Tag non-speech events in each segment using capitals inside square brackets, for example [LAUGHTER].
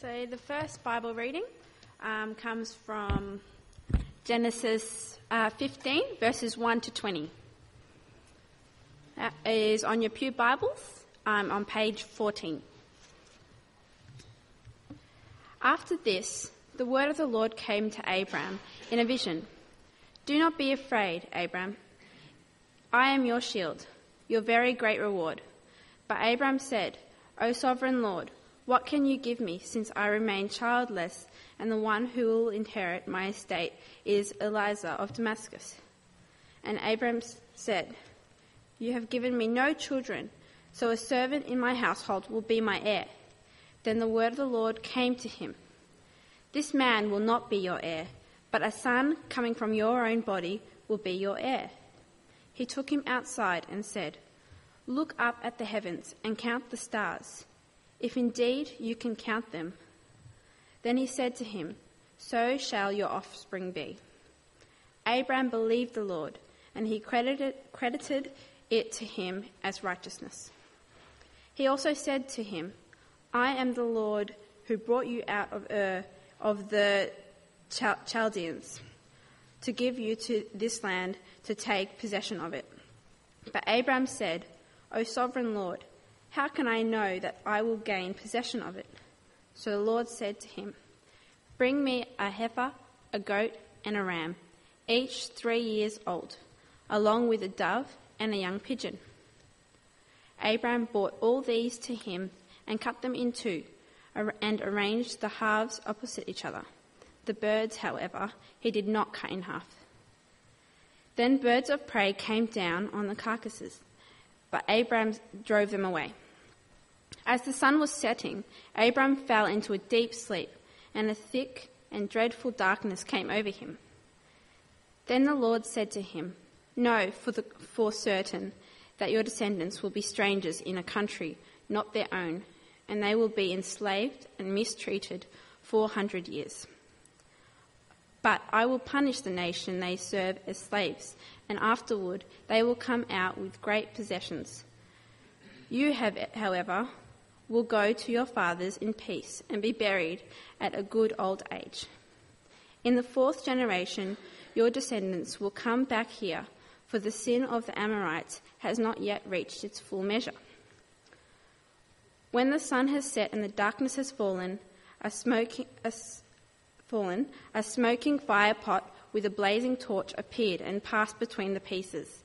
So the first Bible reading um, comes from Genesis uh, 15, verses 1 to 20. That is on your Pew Bibles um, on page 14. After this, the word of the Lord came to Abram in a vision. Do not be afraid, Abram. I am your shield, your very great reward. But Abram said, O sovereign Lord, what can you give me since I remain childless and the one who will inherit my estate is Eliezer of Damascus? And Abram said, You have given me no children, so a servant in my household will be my heir. Then the word of the Lord came to him This man will not be your heir, but a son coming from your own body will be your heir. He took him outside and said, Look up at the heavens and count the stars, if indeed you can count them. Then he said to him, So shall your offspring be. Abram believed the Lord, and he credited, credited it to him as righteousness. He also said to him, I am the Lord who brought you out of Ur of the Chaldeans to give you to this land to take possession of it. But Abram said, O sovereign Lord, how can I know that I will gain possession of it? So the Lord said to him, Bring me a heifer, a goat, and a ram, each three years old, along with a dove and a young pigeon. Abram brought all these to him and cut them in two, and arranged the halves opposite each other. The birds, however, he did not cut in half. Then birds of prey came down on the carcasses but Abram drove them away. As the sun was setting, Abram fell into a deep sleep, and a thick and dreadful darkness came over him. Then the Lord said to him, Know for, the, for certain that your descendants will be strangers in a country not their own, and they will be enslaved and mistreated 400 years. But I will punish the nation they serve as slaves, and afterward they will come out with great possessions. You have, however, will go to your fathers in peace and be buried at a good old age. In the fourth generation, your descendants will come back here, for the sin of the Amorites has not yet reached its full measure. When the sun has set and the darkness has fallen, a smoking, a, fallen, a smoking fire pot with a blazing torch appeared and passed between the pieces.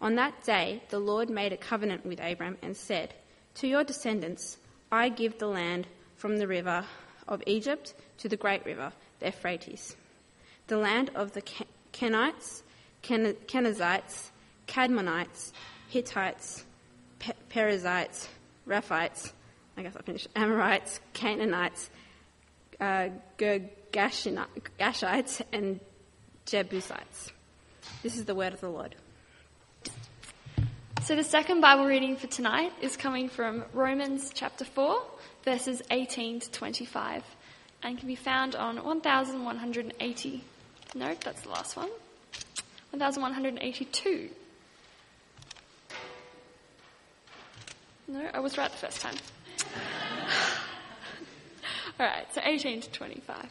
On that day, the Lord made a covenant with Abram and said, To your descendants, I give the land from the river of Egypt to the great river, the Euphrates, the land of the Kenites, Kenizzites, Cadmonites, Hittites, Perizzites, Rephaites, I guess I finished, Amorites, Canaanites, uh, Girgashites, and Jebusites. This is the word of the Lord. So, the second Bible reading for tonight is coming from Romans chapter 4, verses 18 to 25, and can be found on 1180. No, that's the last one. 1182. No, I was right the first time. [LAUGHS] All right, so 18 to 25.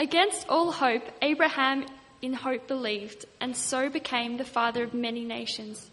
Against all hope, Abraham in hope believed, and so became the father of many nations,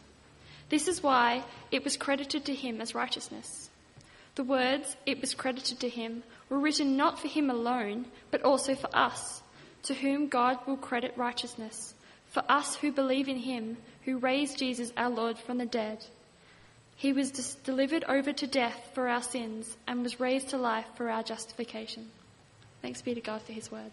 This is why it was credited to him as righteousness. The words, it was credited to him, were written not for him alone, but also for us, to whom God will credit righteousness, for us who believe in him, who raised Jesus our Lord from the dead he was delivered over to death for our sins and was raised to life for our justification. Thanks be to God for his word.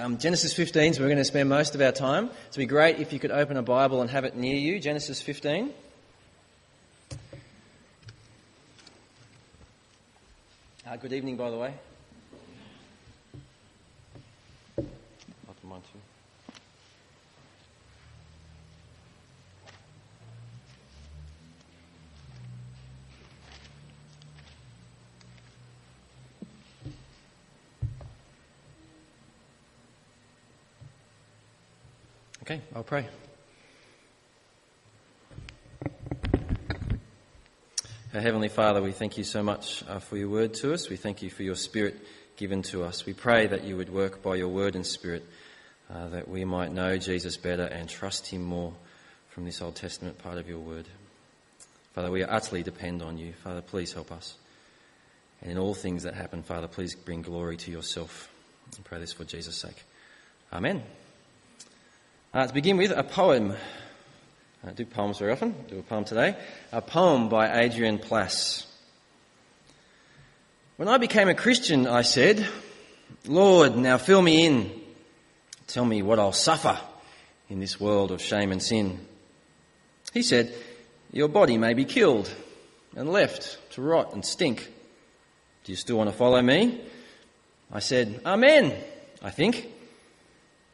Um, Genesis 15 so we're going to spend most of our time. It'd be great if you could open a Bible and have it near you. Genesis 15. Uh, good evening, by the way. Mine too. Okay, I'll pray. Our Heavenly Father, we thank you so much uh, for your word to us. We thank you for your spirit given to us. We pray that you would work by your word and spirit, uh, that we might know Jesus better and trust him more from this Old Testament part of your word. Father, we utterly depend on you. Father, please help us. And in all things that happen, Father, please bring glory to yourself. I pray this for Jesus' sake. Amen. Uh, to begin with, a poem. I do poems very often. do a poem today. A poem by Adrian Plass. When I became a Christian, I said, Lord, now fill me in. Tell me what I'll suffer in this world of shame and sin. He said, Your body may be killed and left to rot and stink. Do you still want to follow me? I said, Amen, I think.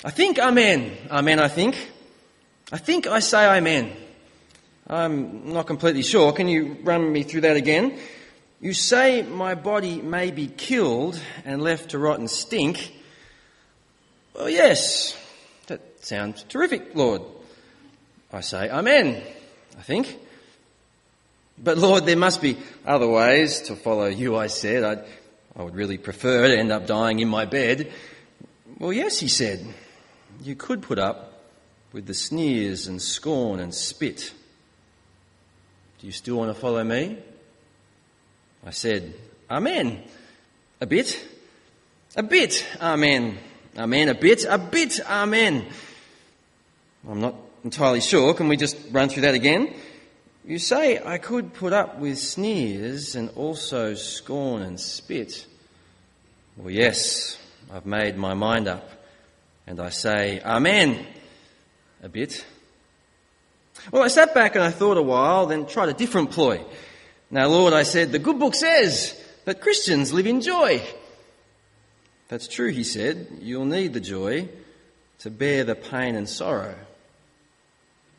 I think Amen. Amen, I think. I think I say Amen. I'm not completely sure. Can you run me through that again? You say my body may be killed and left to rot and stink. Well, yes. That sounds terrific, Lord. I say Amen, I think. But Lord, there must be other ways to follow you, I said. I'd, I would really prefer to end up dying in my bed. Well, yes, he said you could put up with the sneers and scorn and spit. Do you still want to follow me? I said, Amen. A bit. A bit. Amen. Amen. A bit. A bit. Amen. I'm not entirely sure. Can we just run through that again? You say I could put up with sneers and also scorn and spit. Well, yes, I've made my mind up and I say, Amen, a bit. Well, I sat back and I thought a while, then tried a different ploy. Now, Lord, I said, the good book says that Christians live in joy. That's true, he said. You'll need the joy to bear the pain and sorrow.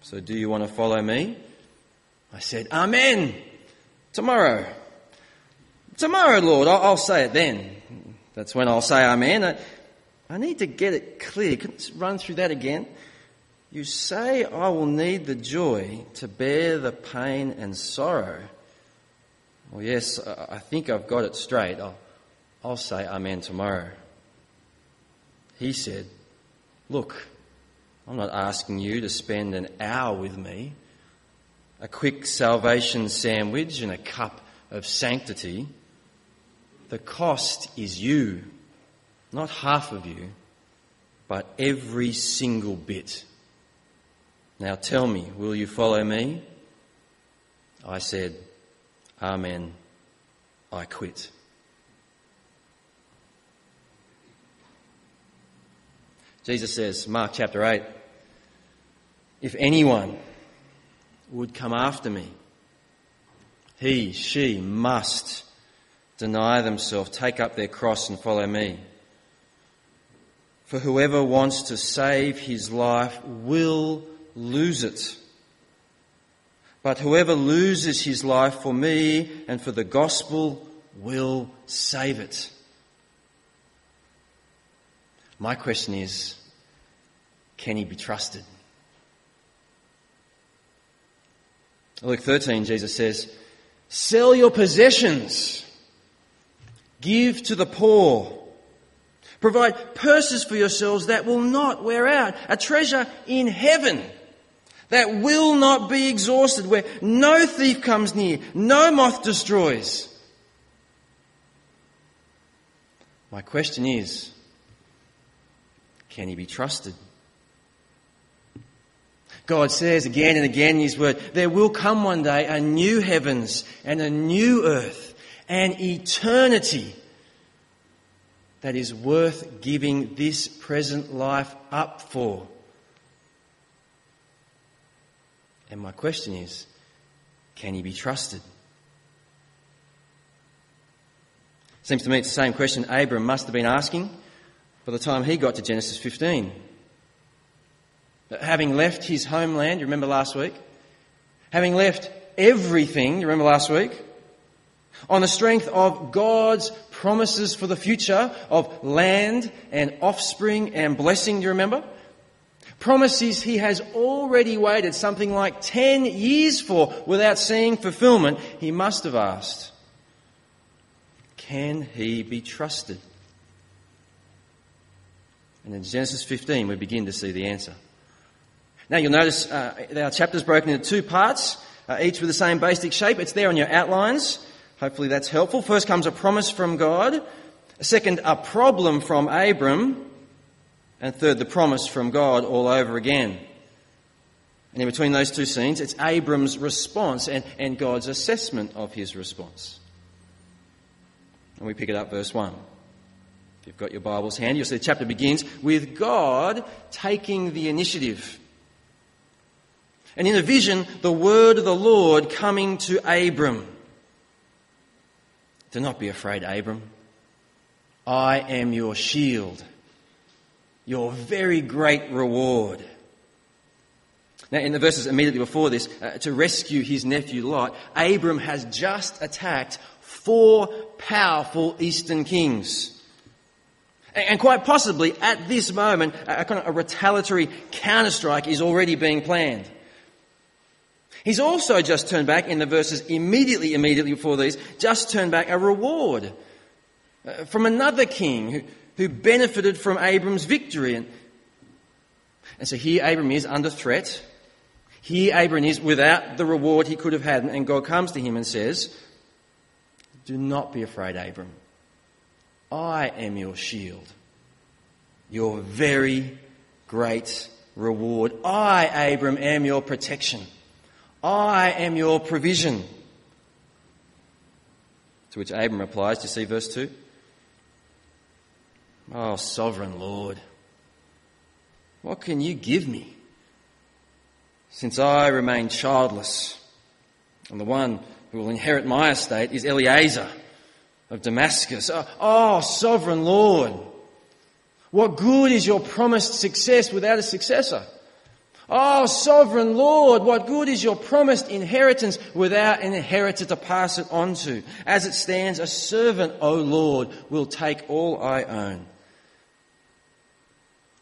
So do you want to follow me? I said, Amen. Tomorrow. Tomorrow, Lord. I'll, say it then. That's when I'll say Amen. I need to get it clear. Can run through that again? You say, I will need the joy to bear the pain and sorrow. Well, yes, I think I've got it straight. I'll, I'll say Amen tomorrow. He said, Look, I'm not asking you to spend an hour with me, a quick salvation sandwich and a cup of sanctity. The cost is you. Not half of you, but every single bit. Now tell me, will you follow me? I said, Amen. I quit. Jesus says, Mark chapter 8, if anyone would come after me, he, she must deny themselves, take up their cross and follow me. For whoever wants to save his life will lose it. But whoever loses his life for me and for the gospel will save it. My question is, can he be trusted? Luke 13, Jesus says, sell your possessions, give to the poor, Provide purses for yourselves that will not wear out, a treasure in heaven that will not be exhausted, where no thief comes near, no moth destroys. My question is, can he be trusted? God says again and again in His Word, there will come one day a new heavens and a new earth, and eternity that is worth giving this present life up for. And my question is can he be trusted? Seems to me it's the same question Abram must have been asking by the time he got to Genesis 15. Having left his homeland, you remember last week? Having left everything, you remember last week? On the strength of God's promises for the future of land and offspring and blessing, do you remember? Promises he has already waited something like 10 years for without seeing fulfillment. He must have asked, Can he be trusted? And in Genesis 15, we begin to see the answer. Now you'll notice uh, our chapter's broken into two parts, uh, each with the same basic shape. It's there on your outlines. Hopefully that's helpful. First comes a promise from God. Second, a problem from Abram. And third, the promise from God all over again. And in between those two scenes, it's Abram's response and, and God's assessment of his response. And we pick it up, verse 1. If you've got your Bibles handy, you'll see the chapter begins with God taking the initiative. And in a vision, the word of the Lord coming to Abram. Do not be afraid, Abram. I am your shield, your very great reward. Now, in the verses immediately before this, uh, to rescue his nephew Lot, Abram has just attacked four powerful eastern kings. And quite possibly at this moment, a kind of a retaliatory counterstrike is already being planned. He's also just turned back in the verses immediately, immediately before these, just turned back a reward uh, from another king who, who benefited from Abram's victory. And, and so here Abram is under threat. Here Abram is without the reward he could have had. And God comes to him and says, Do not be afraid, Abram. I am your shield, your very great reward. I, Abram, am your protection. I am your provision. To which Abram replies, do you see verse 2? Oh, sovereign Lord, what can you give me? Since I remain childless, and the one who will inherit my estate is Eliezer of Damascus. Oh, oh, sovereign Lord, what good is your promised success without a successor? Oh, sovereign Lord, what good is your promised inheritance without an inheritor to pass it on to? As it stands, a servant, O Lord, will take all I own.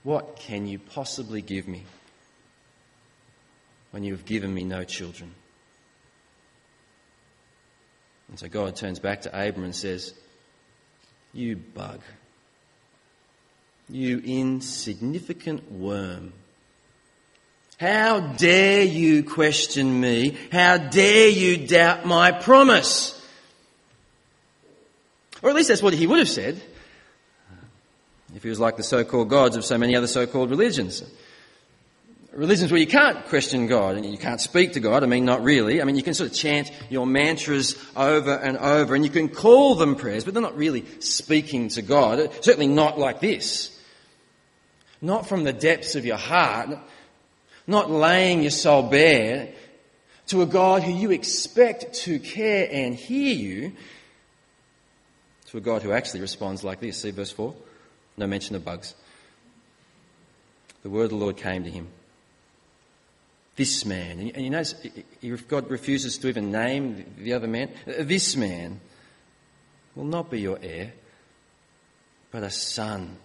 What can you possibly give me when you have given me no children? And so God turns back to Abram and says, You bug, you insignificant worm. How dare you question me? How dare you doubt my promise? Or at least that's what he would have said if he was like the so-called gods of so many other so-called religions. Religions where you can't question God and you can't speak to God. I mean, not really. I mean, you can sort of chant your mantras over and over and you can call them prayers, but they're not really speaking to God. Certainly not like this. Not from the depths of your heart not laying your soul bare to a God who you expect to care and hear you, to a God who actually responds like this. See verse 4? No mention of bugs. The word of the Lord came to him. This man, and you notice God refuses to even name the other man. This man will not be your heir, but a son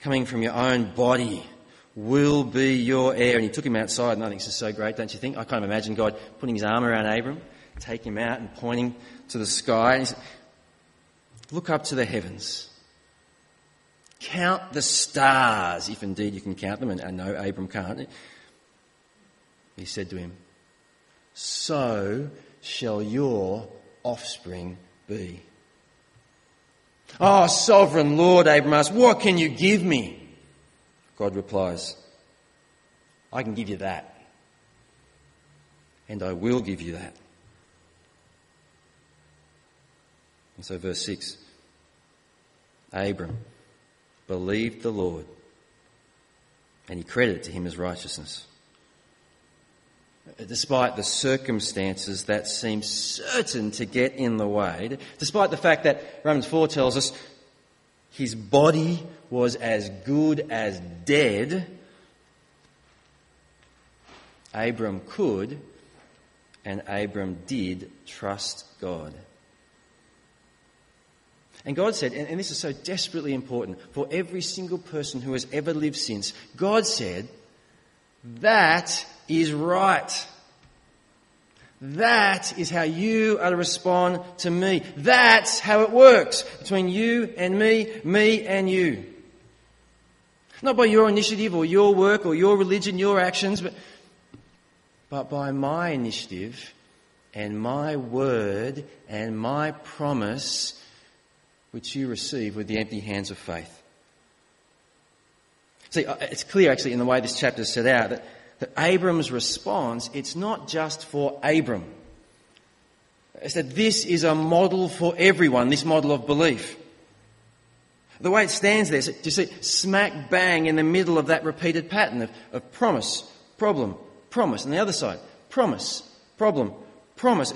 coming from your own body will be your heir. And he took him outside, and I think this is so great, don't you think? I kind of imagine God putting his arm around Abram, taking him out and pointing to the sky. And he said, Look up to the heavens. Count the stars, if indeed you can count them. And I know Abram can't. He said to him, So shall your offspring be. Oh, sovereign Lord, Abram asked, What can you give me? God replies, I can give you that. And I will give you that. And so, verse 6 Abram believed the Lord, and he credited to him as righteousness. Despite the circumstances that seem certain to get in the way, despite the fact that Romans 4 tells us his body was as good as dead, Abram could and Abram did trust God. And God said, and, this is so desperately important for every single person who has ever lived since, God said, that is right. That is how you are to respond to me. That's how it works between you and me, me and you. Not by your initiative or your work or your religion, your actions, but, but by my initiative and my word and my promise which you receive with the empty hands of faith. See, uh, it's clear actually in the way this chapter is set out that, that Abram's response, it's not just for Abram. It's that this is a model for everyone, this model of belief. The way it stands there, do you see, smack bang in the middle of that repeated pattern of, of promise, problem, promise. And the other side, promise, problem, promise.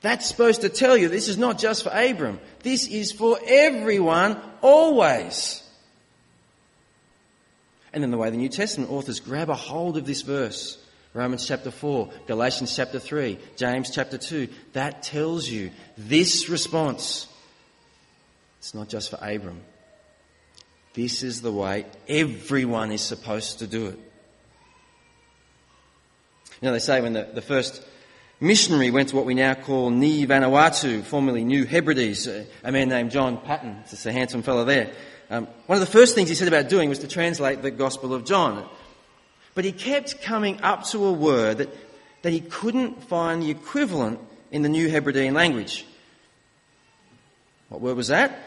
That's supposed to tell you this is not just for Abram. This is for everyone, always. And then the way the New Testament authors grab a hold of this verse, Romans chapter 4, Galatians chapter 3, James chapter 2, that tells you this response. It's not just for Abram. This is the way everyone is supposed to do it. You know, they say when the, the first missionary went to what we now call Ni Vanuatu, formerly New Hebrides, a man named John Paton, just a handsome fellow there. Um, one of the first things he said about doing was to translate the Gospel of John. But he kept coming up to a word that, that he couldn't find the equivalent in the New Hebridean language. What word was that?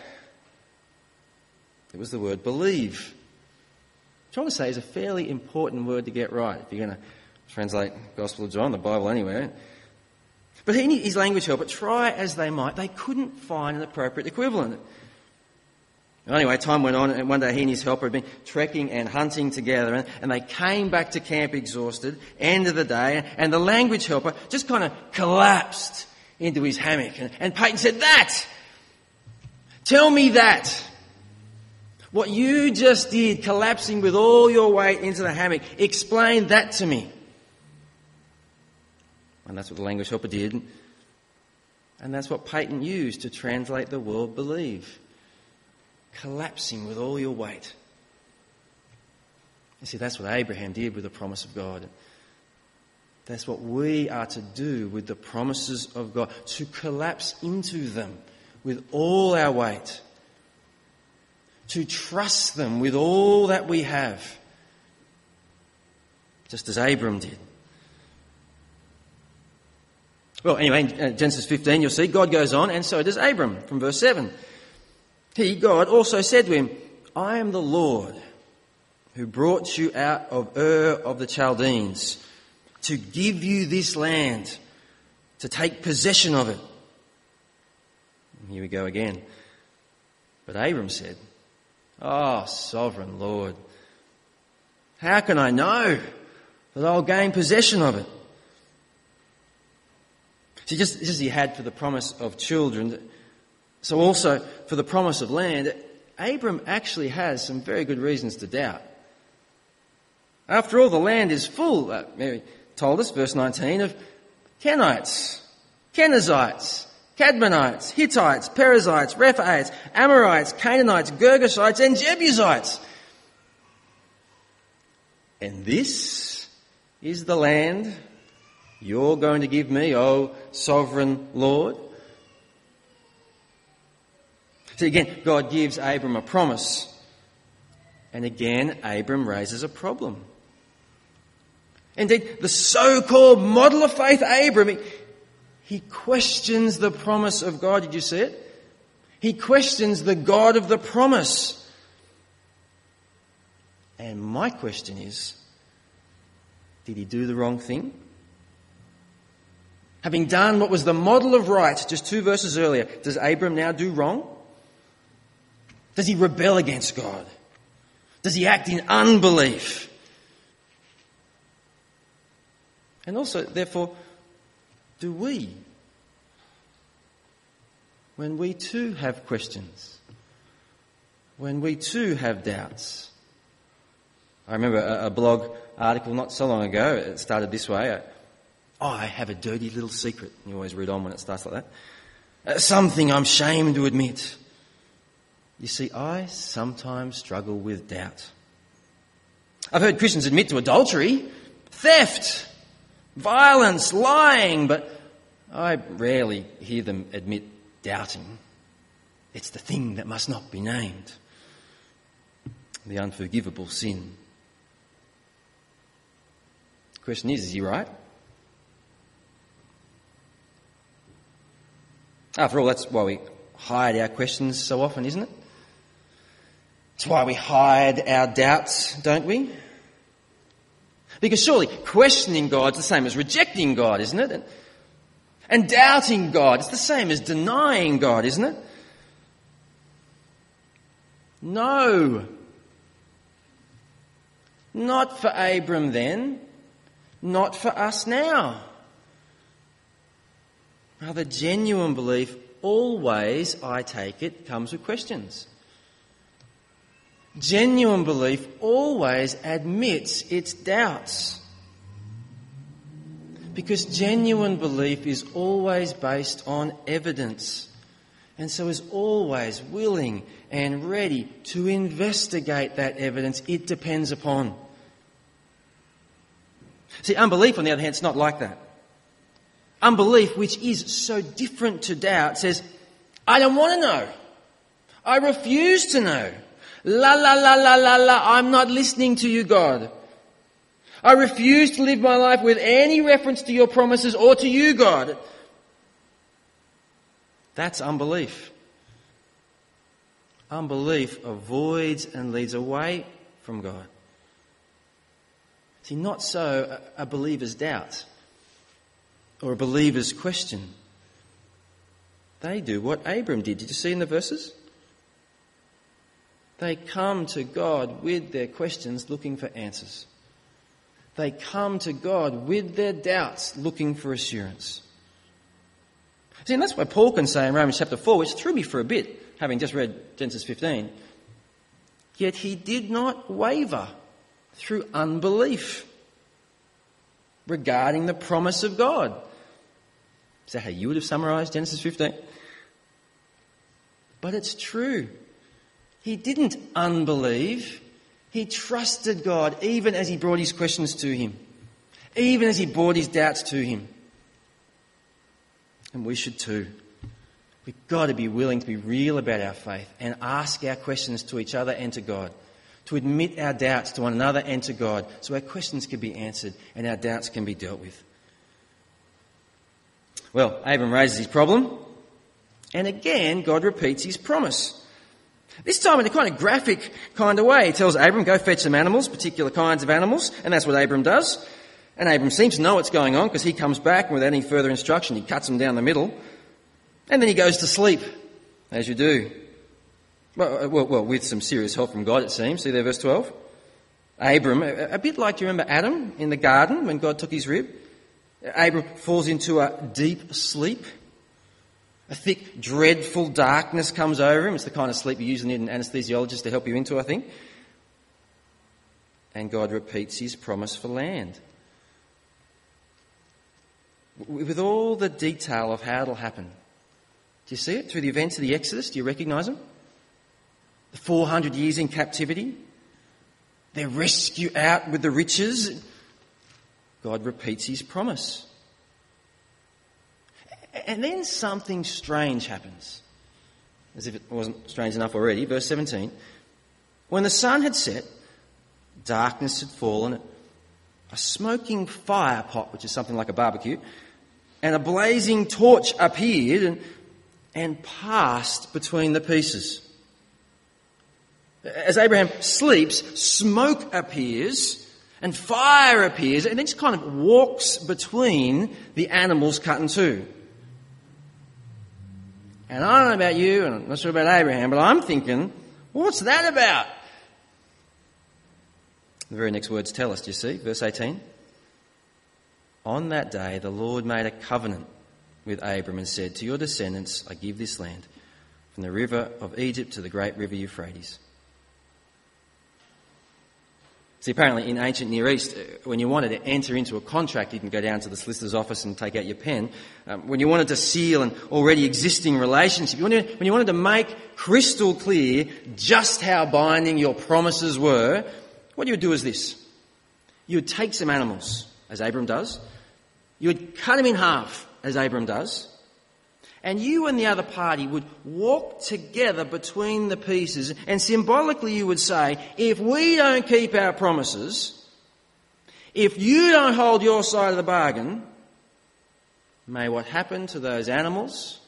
It was the word believe. I'm trying to say is a fairly important word to get right if you're going to translate Gospel of John, the Bible anyway. But he his language helper, try as they might, they couldn't find an appropriate equivalent. Anyway, time went on, and one day he and his helper had been trekking and hunting together, and, they came back to camp exhausted, end of the day, and the language helper just kind of collapsed into his hammock. And, Paton said, That! Tell me that! What you just did, collapsing with all your weight into the hammock, explain that to me. And that's what the language helper did. And that's what Paton used to translate the word believe. Collapsing with all your weight. You see, that's what Abraham did with the promise of God. That's what we are to do with the promises of God, to collapse into them with all our weight, to trust them with all that we have, just as Abram did. Well, anyway, uh, Genesis 15, you'll see God goes on, and so does Abram from verse 7. He, God, also said to him, I am the Lord who brought you out of Ur of the Chaldeans to give you this land, to take possession of it. Here we go again. But Abram said, Oh, sovereign Lord, how can I know that I'll gain possession of it? See, just, as he had for the promise of children, so also for the promise of land, Abram actually has some very good reasons to doubt. After all, the land is full, uh, Mary told us, verse 19, of Kenites, Kenizzites, Cadmonites, Hittites, Perizzites, Rephaites, Amorites, Canaanites, Girgashites, and Jebusites. And this is the land you're going to give me, O sovereign Lord? So again, God gives Abram a promise. And again, Abram raises a problem. Indeed, the so-called model of faith, Abram, he questions the promise of God. Did you see it? He questions the God of the promise. And my question is, did he do the wrong thing? Having done what was the model of right just two verses earlier, does Abram now do wrong? Does he rebel against God? Does he act in unbelief? And also, therefore, do we? When we too have questions, when we too have doubts. I remember a, a blog article not so long ago, it started this way. Oh, I have a dirty little secret. You always read on when it starts like that. Uh, something I'm ashamed to admit. You see, I sometimes struggle with doubt. I've heard Christians admit to adultery, theft, violence, lying, but I rarely hear them admit doubting. It's the thing that must not be named the unforgivable sin. The question is, is he right? After all, that's why we hide our questions so often, isn't it? It's why we hide our doubts, don't we? Because surely questioning God's the same as rejecting God, isn't it? And, doubting God, it's the same as denying God, isn't it? No. Not for Abram then, not for us now. Rather, genuine belief always, I take it, comes with questions. Genuine belief always admits its doubts. Because genuine belief is always based on evidence and so is always willing and ready to investigate that evidence it depends upon. See, unbelief, on the other hand, is not like that. Unbelief, which is so different to doubt, says, I don't want to know. I refuse to know. La la la la la la, I'm not listening to you, God. I refuse to live my life with any reference to your promises or to you, God. That's unbelief. Unbelief avoids and leads away from God. See, not so a believer's doubt or a believer's question. They do what Abram did. Did you see in the verses? They come to God with their questions looking for answers. They come to God with their doubts looking for assurance. See, and that's why Paul can say in Romans chapter 4, which threw me for a bit, having just read Genesis 15, yet he did not waver through unbelief regarding the promise of God. Is that how you would have summarized Genesis 15? But it's true. He didn't unbelieve. He trusted God even as he brought his questions to him, even as he brought his doubts to him. And we should too. We've got to be willing to be real about our faith and ask our questions to each other and to God. To admit our doubts to one another and to God so our questions can be answered and our doubts can be dealt with. Well, Abram raises his problem, and again, God repeats his promise. This time in a kind of graphic kind of way. He tells Abram, go fetch some animals, particular kinds of animals, and that's what Abram does. And Abram seems to know what's going on because he comes back and without any further instruction, he cuts them down the middle. And then he goes to sleep, as you do. Well, uh, well, well with some serious help from God, it seems. See there, verse 12? Abram, a, a bit like, do you remember Adam in the garden when God took his rib? Abram falls into a deep sleep. A thick, dreadful darkness comes over him. It's the kind of sleep you usually need an anesthesiologist to help you into, I think. And God repeats his promise for land. With all the detail of how it'll happen. Do you see it? Through the events of the Exodus, do you recognise them? The 400 years in captivity, their rescue out with the riches. God repeats his promise. And then something strange happens, as if it wasn't strange enough already. Verse 17. When the sun had set, darkness had fallen, a smoking fire pot, which is something like a barbecue, and a blazing torch appeared and, and passed between the pieces. As Abraham sleeps, smoke appears and fire appears and then just kind of walks between the animals cut in two. And I don't know about you, and I'm not sure about Abraham, but I'm thinking, What's that about? The very next words tell us, do you see? Verse 18. On that day, the Lord made a covenant with Abram and said, To your descendants I give this land, from the river of Egypt to the great river Euphrates. See, apparently in ancient Near East, uh, when you wanted to enter into a contract, you can go down to the solicitor's office and take out your pen. Um, when you wanted to seal an already existing relationship, you wanted, when you wanted to make crystal clear just how binding your promises were, what you would do is this. You would take some animals, as Abram does. You would cut them in half, as Abram does and you and the other party would walk together between the pieces, and symbolically you would say, if we don't keep our promises, if you don't hold your side of the bargain, may what happened to those animals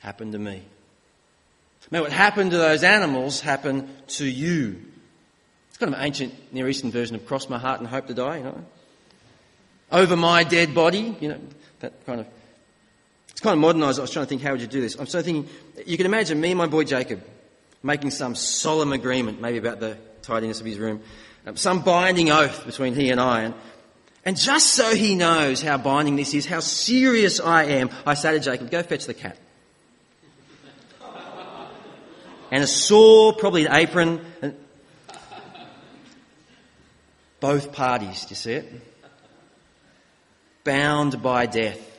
happen to me. May what happened to those animals happen to you. It's kind of an ancient Near Eastern version of cross my heart and hope to die, you know. Over my dead body, you know, that kind of it's kind of modernised. I was trying to think, how would you do this? I'm of thinking, you can imagine me and my boy Jacob making some solemn agreement, maybe about the tidiness of his room, um, some binding oath between he and I. And, and just so he knows how binding this is, how serious I am, I say to Jacob, go fetch the cat. [LAUGHS] and a saw, probably an apron. And both parties, do you see it? Bound by death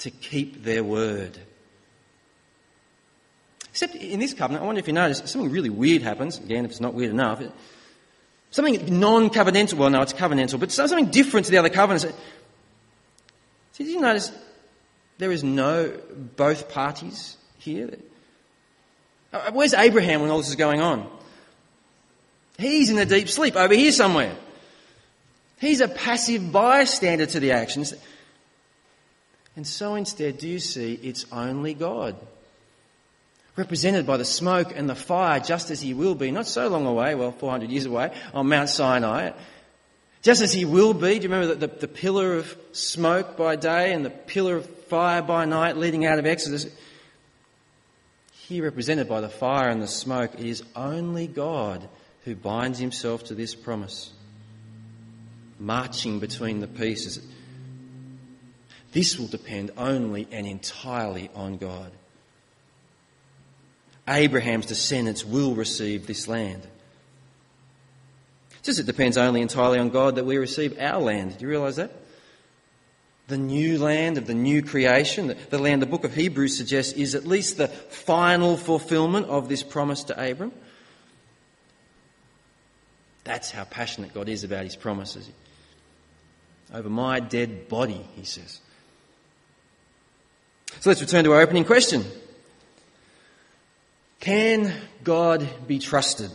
to keep their word. Except in this covenant, I wonder if you notice, something really weird happens. Again, if it's not weird enough. Something non-covenantal, well no, it's covenantal, but something different to the other covenants. See, did you notice there is no both parties here? Uh, where's Abraham when all this is going on? He's in a deep sleep over here somewhere. He's a passive bystander to the actions. And so instead, do you see, it's only God. Represented by the smoke and the fire, just as he will be, not so long away, well, 400 years away, on Mount Sinai. Just as he will be, do you remember the, the, the pillar of smoke by day and the pillar of fire by night leading out of Exodus? Here, represented by the fire and the smoke, it is only God who binds himself to this promise, marching between the pieces. This will depend only and entirely on God. Abraham's descendants will receive this land. Just it depends only entirely on God that we receive our land. Do you realise that? The new land of the new creation, the land the book of Hebrews suggests is at least the final fulfillment of this promise to Abram. That's how passionate God is about his promises. Over my dead body, he says. So let's return to our opening question. Can God be trusted?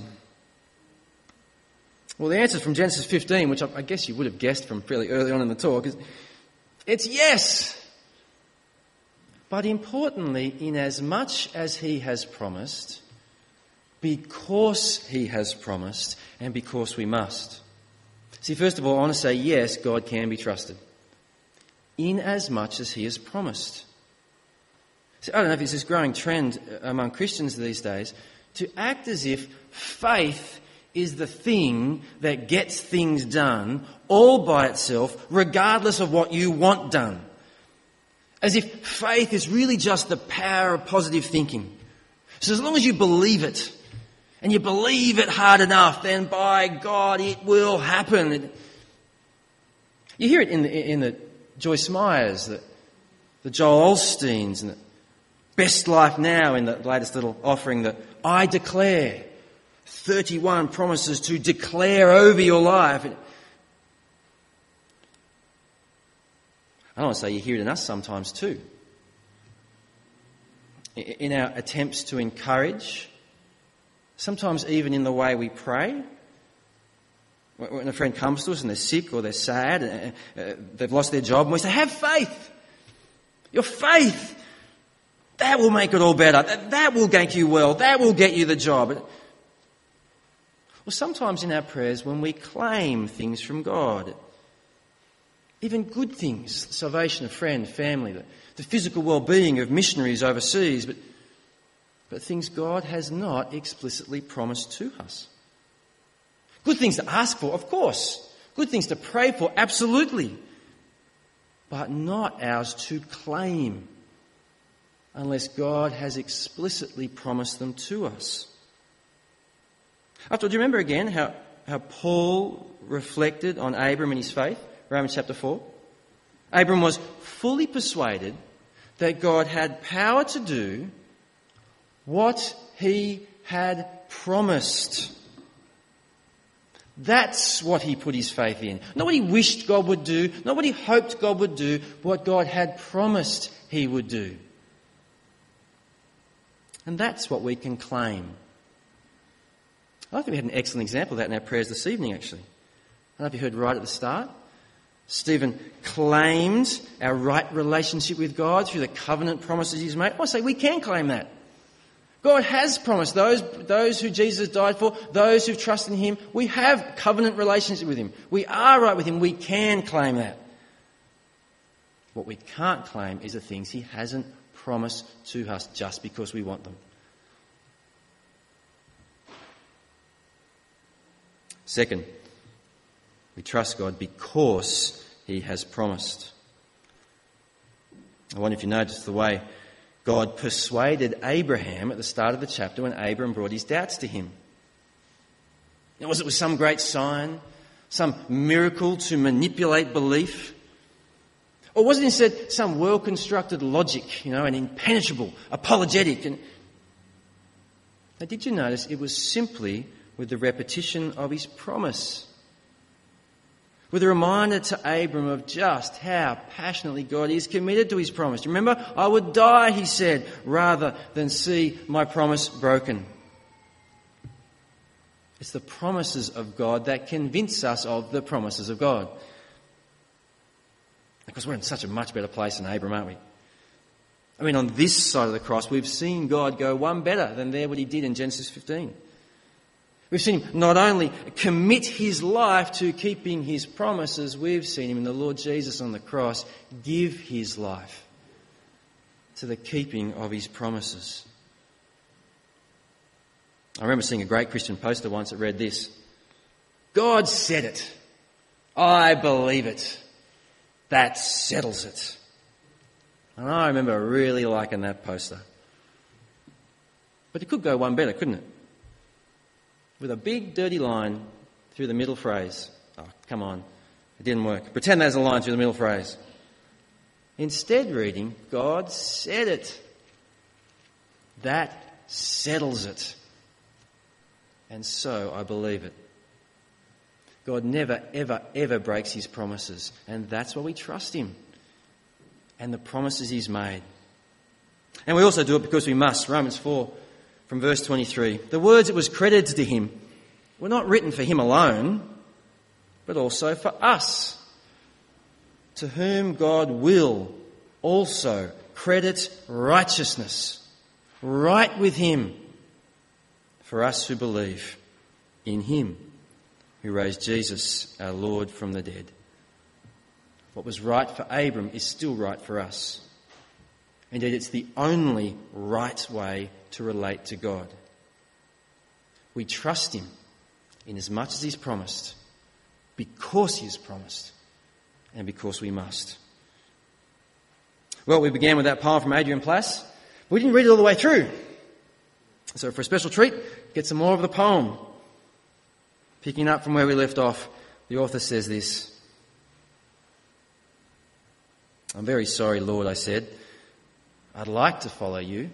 Well, the answer from Genesis 15, which I guess you would have guessed from fairly early on in the talk, is it's yes. But importantly, in as much as he has promised, because he has promised, and because we must. See, first of all, I want to say yes, God can be trusted. In as much as he has promised. I don't know if it's this growing trend uh, among Christians these days to act as if faith is the thing that gets things done all by itself, regardless of what you want done. As if faith is really just the power of positive thinking. So as long as you believe it, and you believe it hard enough, then by God it will happen. You hear it in the, in the Joyce Meyers, the, the Joel Osteens, and the Best Life Now in the latest little offering that I declare. 31 promises to declare over your life. I don't want to say you hear it in us sometimes too. In our attempts to encourage, sometimes even in the way we pray. When a friend comes to us and they're sick or they're sad, and uh, they've lost their job, and we say, Have faith. Your faith that will make it all better. That will make you well. That will get you the job. Well, sometimes in our prayers, when we claim things from God, even good things, salvation of friend, family, the, the physical well-being of missionaries overseas, but but things God has not explicitly promised to us. Good things to ask for, of course. Good things to pray for, absolutely. But not ours to claim unless God has explicitly promised them to us. After all, do you remember again how, how Paul reflected on Abram and his faith? Romans chapter 4. Abram was fully persuaded that God had power to do what he had promised. That's what he put his faith in. Not what he wished God would do, not what he hoped God would do, what God had promised he would do. And that's what we can claim. I think we had an excellent example of that in our prayers this evening, actually. I don't know if you heard right at the start. Stephen claimed our right relationship with God through the covenant promises he's made. I say we can claim that. God has promised those, those who Jesus died for, those who trust in Him, we have covenant relationship with Him. We are right with Him. We can claim that. What we can't claim is the things He hasn't promised to us just because we want them. Second, we trust God because He has promised. I wonder if you noticed the way God persuaded Abraham at the start of the chapter when Abraham brought his doubts to him. Now, was it with some great sign, some miracle to manipulate belief? Or was it instead some well constructed logic, you know, an impenetrable, apologetic? And now, did you notice it was simply with the repetition of his promise? with a reminder to Abram of just how passionately God is committed to his promise. Remember, I would die, he said, rather than see my promise broken. It's the promises of God that convince us of the promises of God. Because we're in such a much better place than Abram, aren't we? I mean, on this side of the cross, we've seen God go one better than there what he did in Genesis 15. We've seen him not only commit his life to keeping his promises, we've seen him in the Lord Jesus on the cross give his life to the keeping of his promises. I remember seeing a great Christian poster once that read this God said it. I believe it. That settles it. And I remember really liking that poster. But it could go one better, couldn't it? with a big dirty line through the middle phrase. Oh, come on. It didn't work. Pretend there's a line through the middle phrase. Instead, reading, God said it. That settles it. And so I believe it. God never, ever, ever breaks his promises. And that's why we trust him and the promises he's made. And we also do it because we must. Romans 4 from verse 23. The words that was credited to him were not written for him alone, but also for us, to whom God will also credit righteousness, right with him, for us who believe in him who raised Jesus, our Lord, from the dead. What was right for Abram is still right for us. Indeed, it's the only right way to relate to God. We trust Him in as much as He's promised, because He has promised, and because we must. Well, we began with that poem from Adrian Plass. We didn't read it all the way through. So, for a special treat, get some more of the poem. Picking up from where we left off, the author says this I'm very sorry, Lord, I said. I'd like to follow you.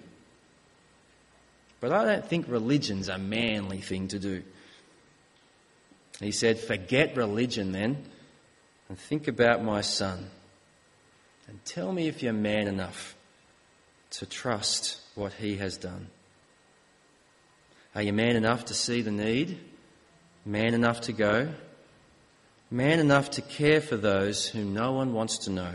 But I don't think religion's a manly thing to do. He said, Forget religion then and think about my son. And tell me if you're man enough to trust what he has done. Are you man enough to see the need? Man enough to go? Man enough to care for those whom no one wants to know?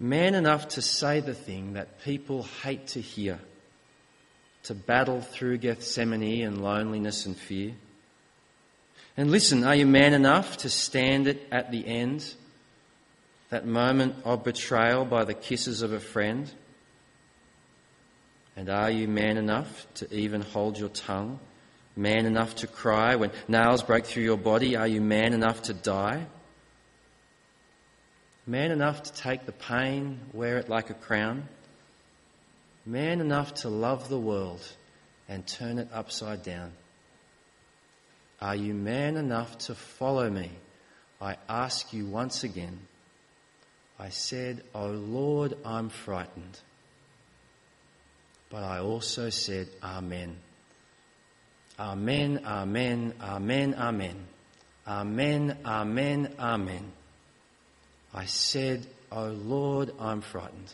Man enough to say the thing that people hate to hear, to battle through Gethsemane and loneliness and fear. And listen, are you man enough to stand it at the end? That moment of betrayal by the kisses of a friend? And are you man enough to even hold your tongue? Man enough to cry when nails break through your body? Are you man enough to die? Man enough to take the pain, wear it like a crown? Man enough to love the world and turn it upside down? Are you man enough to follow me? I ask you once again. I said, Oh Lord, I'm frightened. But I also said, Amen. Amen, Amen, Amen, Amen. Amen, Amen, Amen. I said, Oh Lord, I'm frightened.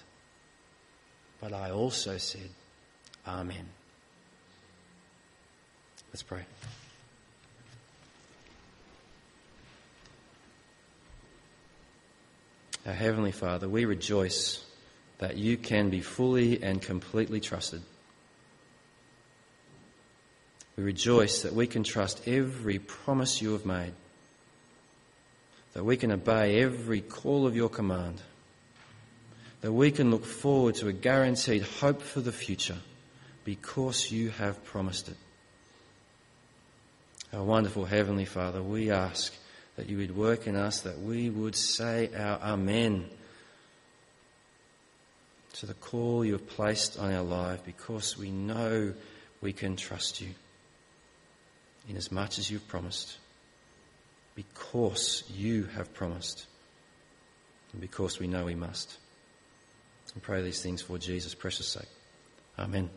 But I also said, Amen. Let's pray. Our Heavenly Father, we rejoice that you can be fully and completely trusted. We rejoice that we can trust every promise you have made, that we can obey every call of your command, that we can look forward to a guaranteed hope for the future because you have promised it. Our wonderful Heavenly Father, we ask that you would work in us, that we would say our Amen to the call you have placed on our life because we know we can trust you in as much as you've promised, because you have promised, and because we know we must. And pray these things for Jesus' precious sake. Amen.